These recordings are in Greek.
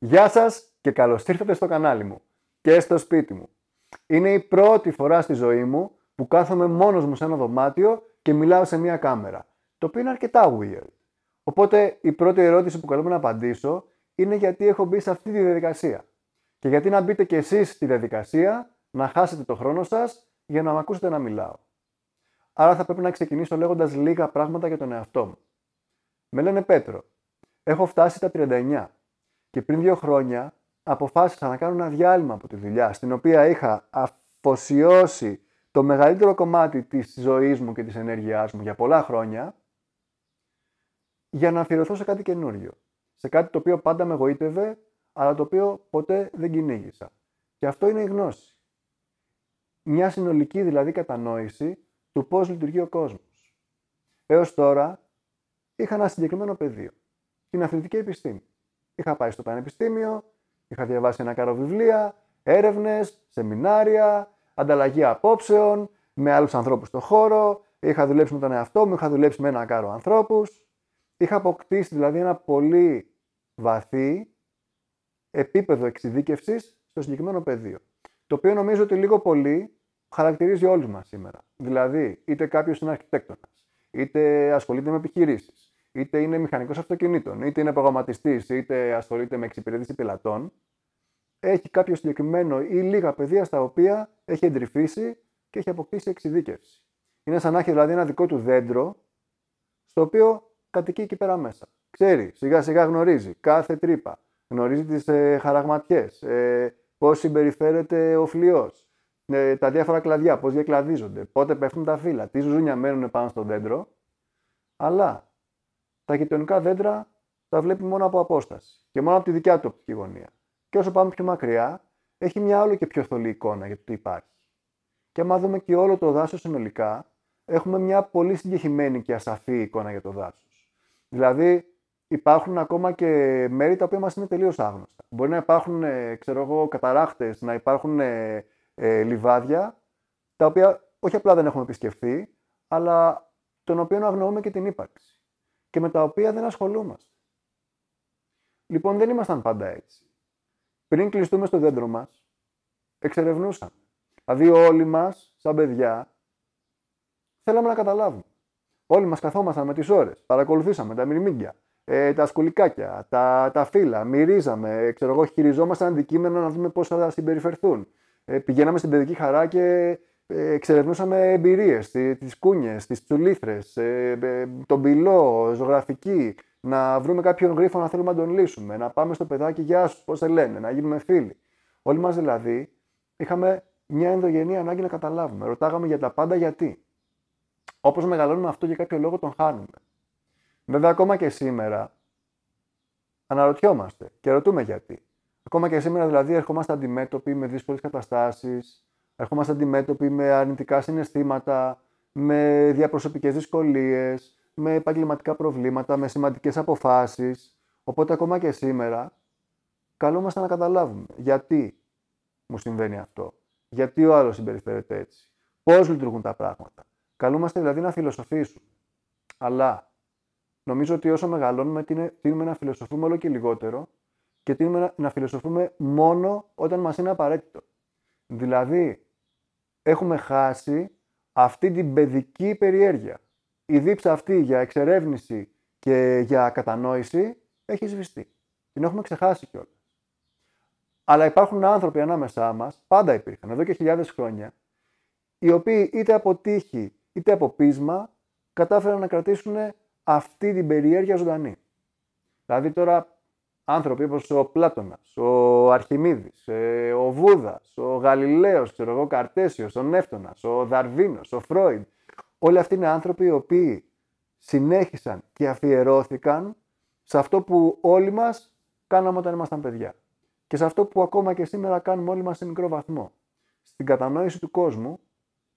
Γεια σας και καλώς ήρθατε στο κανάλι μου και στο σπίτι μου. Είναι η πρώτη φορά στη ζωή μου που κάθομαι μόνος μου σε ένα δωμάτιο και μιλάω σε μια κάμερα, το οποίο είναι αρκετά weird. Οπότε η πρώτη ερώτηση που καλούμε να απαντήσω είναι γιατί έχω μπει σε αυτή τη διαδικασία. Και γιατί να μπείτε κι εσείς στη διαδικασία, να χάσετε το χρόνο σας για να με ακούσετε να μιλάω. Άρα θα πρέπει να ξεκινήσω λέγοντας λίγα πράγματα για τον εαυτό μου. Με λένε Πέτρο. Έχω φτάσει τα 39 και πριν δύο χρόνια αποφάσισα να κάνω ένα διάλειμμα από τη δουλειά, στην οποία είχα αφοσιώσει το μεγαλύτερο κομμάτι της ζωής μου και της ενέργειάς μου για πολλά χρόνια, για να αφιερωθώ σε κάτι καινούριο. Σε κάτι το οποίο πάντα με εγωίτευε, αλλά το οποίο ποτέ δεν κυνήγησα. Και αυτό είναι η γνώση. Μια συνολική δηλαδή κατανόηση του πώς λειτουργεί ο κόσμος. Έως τώρα είχα ένα συγκεκριμένο πεδίο. Την αθλητική επιστήμη. Είχα πάει στο πανεπιστήμιο, είχα διαβάσει ένα κάρο βιβλία, έρευνες, σεμινάρια, ανταλλαγή απόψεων με άλλους ανθρώπους στον χώρο, είχα δουλέψει με τον εαυτό μου, είχα δουλέψει με ένα κάρο ανθρώπους. Είχα αποκτήσει δηλαδή ένα πολύ βαθύ επίπεδο εξειδίκευσης στο συγκεκριμένο πεδίο. Το οποίο νομίζω ότι λίγο πολύ χαρακτηρίζει όλους μας σήμερα. Δηλαδή, είτε κάποιος είναι αρχιτέκτονας, είτε ασχολείται με επιχειρήσεις, είτε είναι μηχανικός αυτοκινήτων, είτε είναι προγραμματιστής, είτε ασχολείται με εξυπηρέτηση πελατών, έχει κάποιο συγκεκριμένο ή λίγα πεδία στα οποία έχει εντρυφήσει και έχει αποκτήσει εξειδίκευση. Είναι σαν να έχει δηλαδή ένα δικό του δέντρο, στο οποίο κατοικεί εκεί πέρα μέσα. Ξέρει, σιγά σιγά γνωρίζει κάθε τρύπα, γνωρίζει τις ε, χαραγματιές, ε, πώς συμπεριφέρεται ο φλοιός, ε, τα διάφορα κλαδιά, πώς διακλαδίζονται, πότε πέφτουν τα φύλλα, τι ζούνια μένουν πάνω στο δέντρο. Αλλά τα γειτονικά δέντρα τα βλέπει μόνο από απόσταση και μόνο από τη δικιά του οπτική γωνία. Και όσο πάμε πιο μακριά, έχει μια άλλο και πιο θολή εικόνα για το τι υπάρχει. Και άμα δούμε και όλο το δάσος συνολικά, έχουμε μια πολύ συγκεκριμένη και ασαφή εικόνα για το δάσος. Δηλαδή, υπάρχουν ακόμα και μέρη τα οποία μας είναι τελείως άγνωστα. Μπορεί να υπάρχουν, ε, ξέρω εγώ, καταράχτες, να υπάρχουν ε, ε, λιβάδια, τα οποία όχι απλά δεν έχουμε επισκεφθεί, αλλά των οποίων αγνοούμε και την ύπαρξη και με τα οποία δεν ασχολούμαστε. Λοιπόν, δεν ήμασταν πάντα έτσι. Πριν κλειστούμε στο δέντρο μας, εξερευνούσαμε. Δηλαδή, όλοι μας, σαν παιδιά, θέλαμε να καταλάβουμε. Όλοι μας καθόμασταν με τις ώρες, παρακολουθήσαμε τα μυρμήγκια, ε, τα σκολικάκια, τα, τα φύλλα, μυρίζαμε, ξέρω εγώ, χειριζόμασταν αντικείμενα να δούμε πώς θα συμπεριφερθούν. Ε, πηγαίναμε στην παιδική χαρά και ε, εξερευνούσαμε εμπειρίες, τις κούνιες, τις τσουλήθρε, ε, ε, τον πυλό, ζωγραφική, να βρούμε κάποιον γρίφο να θέλουμε να τον λύσουμε, να πάμε στο παιδάκι, γεια σου, πώς σε λένε, να γίνουμε φίλοι. Όλοι μας δηλαδή είχαμε μια ενδογενή ανάγκη να καταλάβουμε. Ρωτάγαμε για τα πάντα γιατί. Όπως μεγαλώνουμε αυτό για κάποιο λόγο τον χάνουμε. Βέβαια, ακόμα και σήμερα αναρωτιόμαστε και ρωτούμε γιατί. Ακόμα και σήμερα δηλαδή ερχόμαστε αντιμέτωποι με δύσκολες καταστάσεις, ερχόμαστε αντιμέτωποι με αρνητικά συναισθήματα, με διαπροσωπικές δυσκολίες, με επαγγελματικά προβλήματα, με σημαντικές αποφάσεις. Οπότε ακόμα και σήμερα καλούμαστε να καταλάβουμε γιατί μου συμβαίνει αυτό, γιατί ο άλλος συμπεριφέρεται έτσι, πώς λειτουργούν τα πράγματα. Καλούμαστε δηλαδή να φιλοσοφήσουμε. Αλλά νομίζω ότι όσο μεγαλώνουμε τίνουμε να φιλοσοφούμε όλο και λιγότερο και τίνουμε να φιλοσοφούμε μόνο όταν μας είναι απαραίτητο. Δηλαδή, έχουμε χάσει αυτή την παιδική περιέργεια. Η δίψα αυτή για εξερεύνηση και για κατανόηση έχει σβηστεί. Την έχουμε ξεχάσει κιόλας. Αλλά υπάρχουν άνθρωποι ανάμεσά μας, πάντα υπήρχαν, εδώ και χιλιάδες χρόνια, οι οποίοι είτε από τύχη είτε από πείσμα κατάφεραν να κρατήσουν αυτή την περιέργεια ζωντανή. Δηλαδή τώρα άνθρωποι όπως ο Πλάτωνας, ο Αρχιμίδης, ε, ο Βούδας, ο Γαλιλαίος, ξέρω εγώ, Καρτέσιος, ο Νεύτωνας, ο Δαρβίνος, ο Φρόιντ. Όλοι αυτοί είναι άνθρωποι οι οποίοι συνέχισαν και αφιερώθηκαν σε αυτό που όλοι μας κάναμε όταν ήμασταν παιδιά. Και σε αυτό που ακόμα και σήμερα κάνουμε όλοι μας σε μικρό βαθμό. Στην κατανόηση του κόσμου,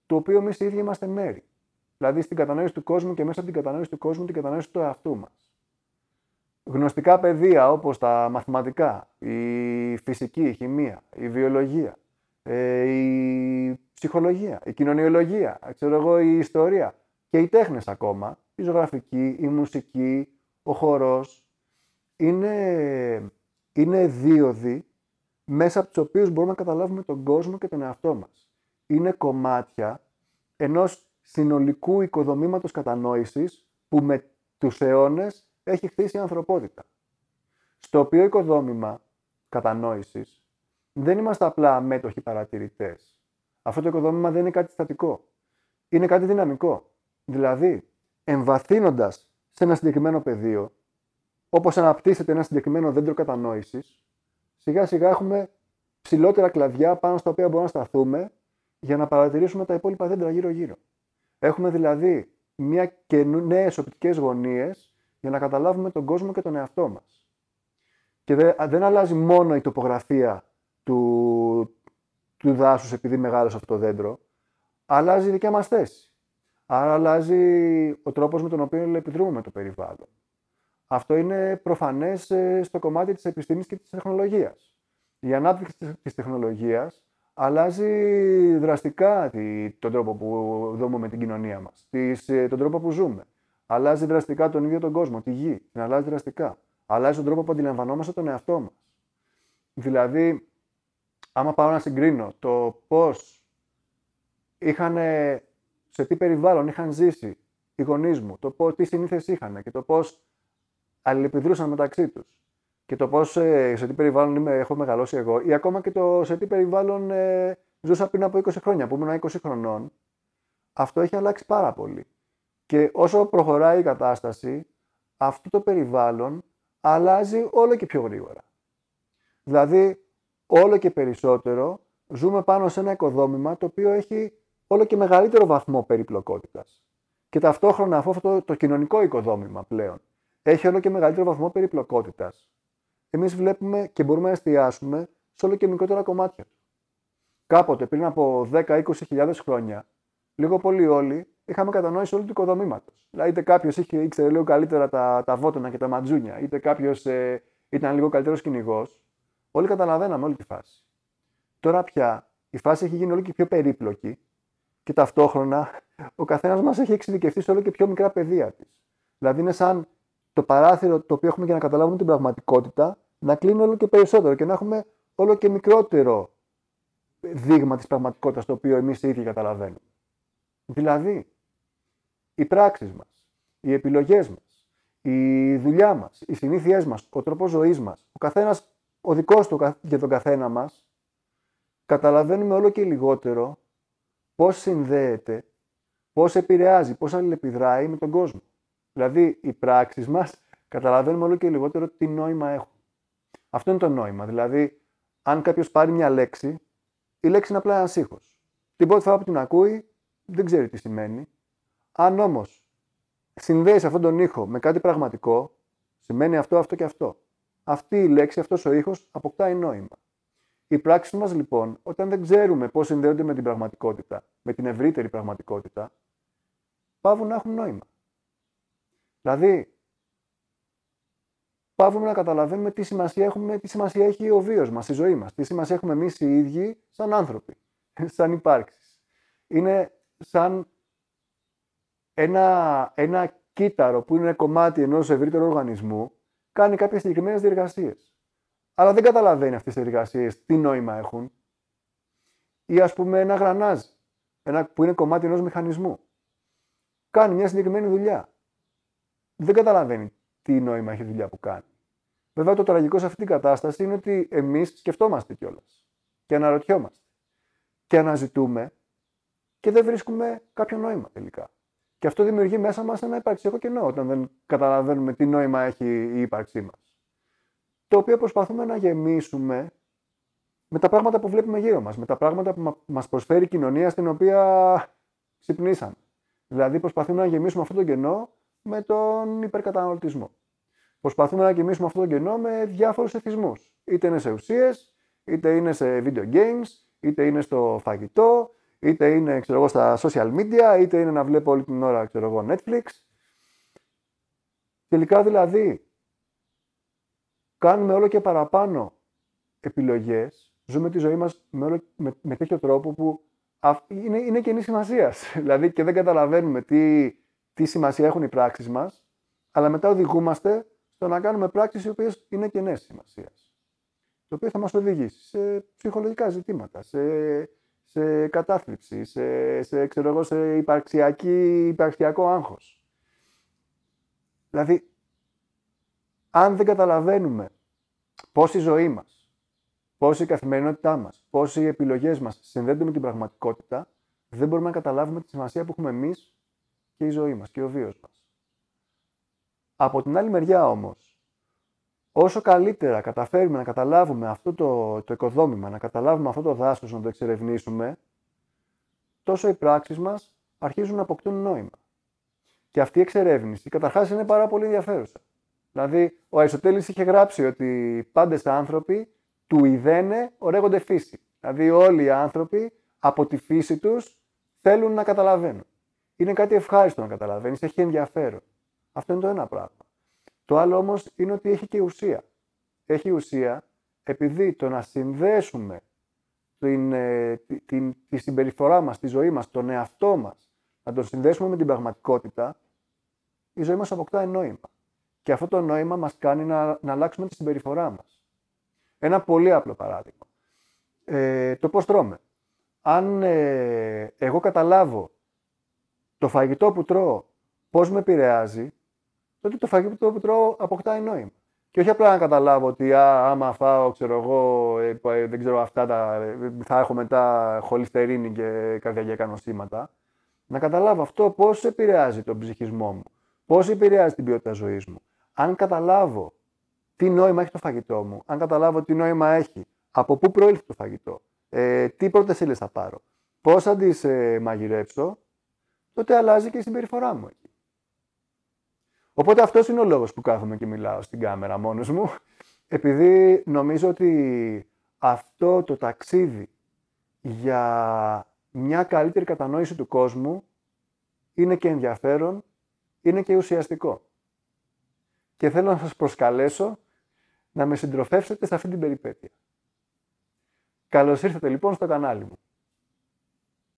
του οποίου εμείς οι ίδιοι είμαστε μέρη. Δηλαδή στην κατανόηση του κόσμου και μέσα από την κατανόηση του κόσμου την κατανόηση του εαυτού μας γνωστικά πεδία όπως τα μαθηματικά, η φυσική, η χημεία, η βιολογία, ε, η ψυχολογία, η κοινωνιολογία, ξέρω εγώ, η ιστορία και οι τέχνες ακόμα, η ζωγραφική, η μουσική, ο χορός, είναι είναι δίωδοι μέσα από τους οποίους μπορούμε να καταλάβουμε τον κόσμο και τον εαυτό μας. Είναι κομμάτια ενός συνολικού οικοδομήματος κατανόησης που με τους αιώνες έχει χτίσει η ανθρωπότητα. Στο οποίο οικοδόμημα κατανόησης δεν είμαστε απλά μέτοχοι παρατηρητές. Αυτό το οικοδόμημα δεν είναι κάτι στατικό. Είναι κάτι δυναμικό. Δηλαδή, εμβαθύνοντας σε ένα συγκεκριμένο πεδίο, όπως αναπτύσσεται ένα συγκεκριμένο δέντρο κατανόησης, σιγά σιγά έχουμε ψηλότερα κλαδιά πάνω στα οποία μπορούμε να σταθούμε για να παρατηρήσουμε τα υπόλοιπα δέντρα γύρω-γύρω. Έχουμε δηλαδή μια και νέες οπτικές γωνίες για να καταλάβουμε τον κόσμο και τον εαυτό μας. Και δεν αλλάζει μόνο η τοπογραφία του, του δάσους επειδή μεγάλωσε αυτό το δέντρο, αλλάζει η δικιά μας θέση. Άρα αλλάζει ο τρόπος με τον οποίο επιδρούμε το περιβάλλον. Αυτό είναι προφανές ε, στο κομμάτι της επιστήμης και της τεχνολογίας. Η ανάπτυξη της τεχνολογίας αλλάζει δραστικά τον τρόπο που δούμε την κοινωνία μας, ε, τον τρόπο που ζούμε. Αλλάζει δραστικά τον ίδιο τον κόσμο, τη γη, την αλλάζει δραστικά. Αλλάζει τον τρόπο που αντιλαμβανόμαστε τον εαυτό μας. Δηλαδή, άμα πάω να συγκρίνω το πώς είχαν, σε τι περιβάλλον είχαν ζήσει οι γονείς μου, το πώς, τι συνήθειες είχαν και το πώς αλληλεπιδρούσαν μεταξύ τους και το πώς, ε, σε τι περιβάλλον είμαι, έχω μεγαλώσει εγώ ή ακόμα και το σε τι περιβάλλον ε, ζούσα πριν από 20 χρόνια, που ήμουν 20 χρονών, αυτό έχει αλλάξει πάρα πολύ. Και όσο προχωράει η κατάσταση, αυτό το περιβάλλον αλλάζει όλο και πιο γρήγορα. Δηλαδή, όλο και περισσότερο ζούμε πάνω σε ένα οικοδόμημα το οποίο έχει όλο και μεγαλύτερο βαθμό περιπλοκότητας. Και ταυτόχρονα αυτό το, το κοινωνικό οικοδόμημα πλέον έχει όλο και μεγαλύτερο βαθμό περιπλοκότητας. Εμείς βλέπουμε και μπορούμε να εστιάσουμε σε όλο και μικρότερα κομμάτια Κάποτε, πριν από 10-20 χιλιάδες χρόνια, λίγο πολύ όλοι είχαμε κατανόηση όλου του οικοδομήματος. Δηλαδή, είτε κάποιος ήξερε λίγο καλύτερα τα, τα βότανα και τα ματζούνια, είτε κάποιος ε, ήταν λίγο καλύτερος κυνηγός. Όλοι καταλαβαίναμε όλη τη φάση. Τώρα πια η φάση έχει γίνει όλο και πιο περίπλοκη και ταυτόχρονα ο καθένας μας έχει εξειδικευτεί σε όλο και πιο μικρά πεδία της. Δηλαδή, είναι σαν το παράθυρο το οποίο έχουμε για να καταλάβουμε την πραγματικότητα να κλείνει όλο και περισσότερο και να έχουμε όλο και μικρότερο δείγμα της πραγματικότητας το οποίο εμείς οι ίδιοι καταλαβαίνουμε. Δηλαδή, οι πράξεις μας, οι επιλογές μας, η δουλειά μας, οι συνήθειές μας, ο τρόπος ζωής μας, ο καθένας, ο δικός του για τον καθένα μας, καταλαβαίνουμε όλο και λιγότερο πώς συνδέεται, πώς επηρεάζει, πώς αλληλεπιδράει με τον κόσμο. Δηλαδή, οι πράξεις μας καταλαβαίνουμε όλο και λιγότερο τι νόημα έχουν. Αυτό είναι το νόημα. Δηλαδή, αν κάποιος πάρει μια λέξη, η λέξη είναι απλά ένας ήχος. Την πρώτη φορά που την ακούει, δεν ξέρει τι σημαίνει. Αν όμως συνδέεις αυτόν τον ήχο με κάτι πραγματικό, σημαίνει αυτό, αυτό και αυτό. Αυτή η λέξη, αυτός ο ήχος αποκτάει νόημα. Οι πράξεις μας λοιπόν, όταν δεν ξέρουμε πώς συνδέονται με την πραγματικότητα, με την ευρύτερη πραγματικότητα, πάβουν να έχουν νόημα. Δηλαδή, πάβουμε να καταλαβαίνουμε τι σημασία, έχουμε, τι σημασία έχει ο βίος μας, η ζωή μας, τι σημασία έχουμε εμείς οι ίδιοι σαν άνθρωποι, σαν υπάρξεις. Είναι σαν ένα, ένα κύτταρο που είναι κομμάτι ενός ευρύτερου οργανισμού κάνει κάποιες συγκεκριμένες διεργασίες. Αλλά δεν καταλαβαίνει αυτές τις διεργασίες τι νόημα έχουν. Ή ας πούμε ένα γρανάζ ένα, που είναι κομμάτι ενός μηχανισμού. Κάνει μια συγκεκριμένη δουλειά. Δεν καταλαβαίνει τι νόημα έχει η δουλειά που κάνει. Βέβαια το τραγικό σε αυτή την κατάσταση είναι ότι εμείς σκεφτόμαστε κιόλας και αναρωτιόμαστε και αναζητούμε και δεν βρίσκουμε κάποιο νόημα τελικά. Και αυτό δημιουργεί μέσα μας ένα υπαρξιακό κενό όταν δεν καταλαβαίνουμε τι νόημα έχει η ύπαρξή μας. Το οποίο προσπαθούμε να γεμίσουμε με τα πράγματα που βλέπουμε γύρω μας, με τα πράγματα που μα προσφέρει η κοινωνία στην οποία ξυπνήσαμε. Δηλαδή, προσπαθούμε να γεμίσουμε αυτό το κενό με τον υπερκαταναλωτισμό. Προσπαθούμε να γεμίσουμε αυτό το κενό με διάφορους εθισμούς. Είτε είναι σε ουσίες, είτε είναι σε video games, είτε είναι στο φαγητό, είτε είναι ξέρω εγώ, στα social media, είτε είναι να βλέπω όλη την ώρα ξέρω εγώ, Netflix. Τελικά δηλαδή κάνουμε όλο και παραπάνω επιλογές, ζούμε τη ζωή μας με, όλο, με, με τέτοιο τρόπο που είναι, είναι καινή σημασίας. δηλαδή και δεν καταλαβαίνουμε τι, τι σημασία έχουν οι πράξεις μας, αλλά μετά οδηγούμαστε στο να κάνουμε πράξεις οι οποίες είναι κενές σημασίας. το οποίο θα μας οδηγήσει σε ψυχολογικά ζητήματα, σε, σε κατάθλιψη, σε, σε, ξέρω εγώ, σε υπαρξιακή, υπαρξιακό άγχος. Δηλαδή, αν δεν καταλαβαίνουμε πώς η ζωή μας, πώς η καθημερινότητά μας, πώς οι επιλογές μας συνδέονται με την πραγματικότητα, δεν μπορούμε να καταλάβουμε τη σημασία που έχουμε εμείς και η ζωή μας και ο βίος μας. Από την άλλη μεριά όμως, όσο καλύτερα καταφέρουμε να καταλάβουμε αυτό το, το οικοδόμημα, να καταλάβουμε αυτό το δάσος, να το εξερευνήσουμε, τόσο οι πράξεις μας αρχίζουν να αποκτούν νόημα. Και αυτή η εξερεύνηση καταρχάς είναι πάρα πολύ ενδιαφέρουσα. Δηλαδή, ο Αριστοτέλης είχε γράψει ότι πάντες άνθρωποι του ιδένε ορέγονται φύση. Δηλαδή, όλοι οι άνθρωποι από τη φύση τους θέλουν να καταλαβαίνουν. Είναι κάτι ευχάριστο να καταλαβαίνεις, έχει ενδιαφέρον. Αυτό είναι το ένα πράγμα. Το άλλο όμως είναι ότι έχει και ουσία. Έχει ουσία επειδή το να συνδέσουμε την, ε, την, τη συμπεριφορά μας, τη ζωή μας, τον εαυτό μας, να τον συνδέσουμε με την πραγματικότητα, η ζωή μας αποκτά νόημα. Και αυτό το νόημα μας κάνει να, να αλλάξουμε τη συμπεριφορά μας. Ένα πολύ απλό παράδειγμα. Ε, το πώς τρώμε. Αν ε, εγώ καταλάβω το φαγητό που τρώω πώς με επηρεάζει, τότε το φαγητό που τρώω αποκτάει νόημα. Και όχι απλά να καταλάβω ότι α, άμα φάω, ξέρω εγώ, ε, ε, δεν ξέρω αυτά, τα, ε, θα έχω μετά χολυστερίνη και καρδιακά νοσήματα. Να καταλάβω αυτό πώς επηρεάζει τον ψυχισμό μου, πώς επηρεάζει την ποιότητα ζωής μου. Αν καταλάβω τι νόημα έχει το φαγητό μου, αν καταλάβω τι νόημα έχει, από πού προήλθε το φαγητό, ε, τι πρώτε ύλε θα πάρω, πώς θα τις ε, μαγειρέψω, τότε αλλάζει και η συμπεριφορά μου εκεί. Οπότε αυτός είναι ο λόγος που κάθομαι και μιλάω στην κάμερα μόνος μου, επειδή νομίζω ότι αυτό το ταξίδι για μια καλύτερη κατανόηση του κόσμου είναι και ενδιαφέρον, είναι και ουσιαστικό. Και θέλω να σας προσκαλέσω να με συντροφεύσετε σε αυτή την περιπέτεια. Καλώς ήρθατε λοιπόν στο κανάλι μου.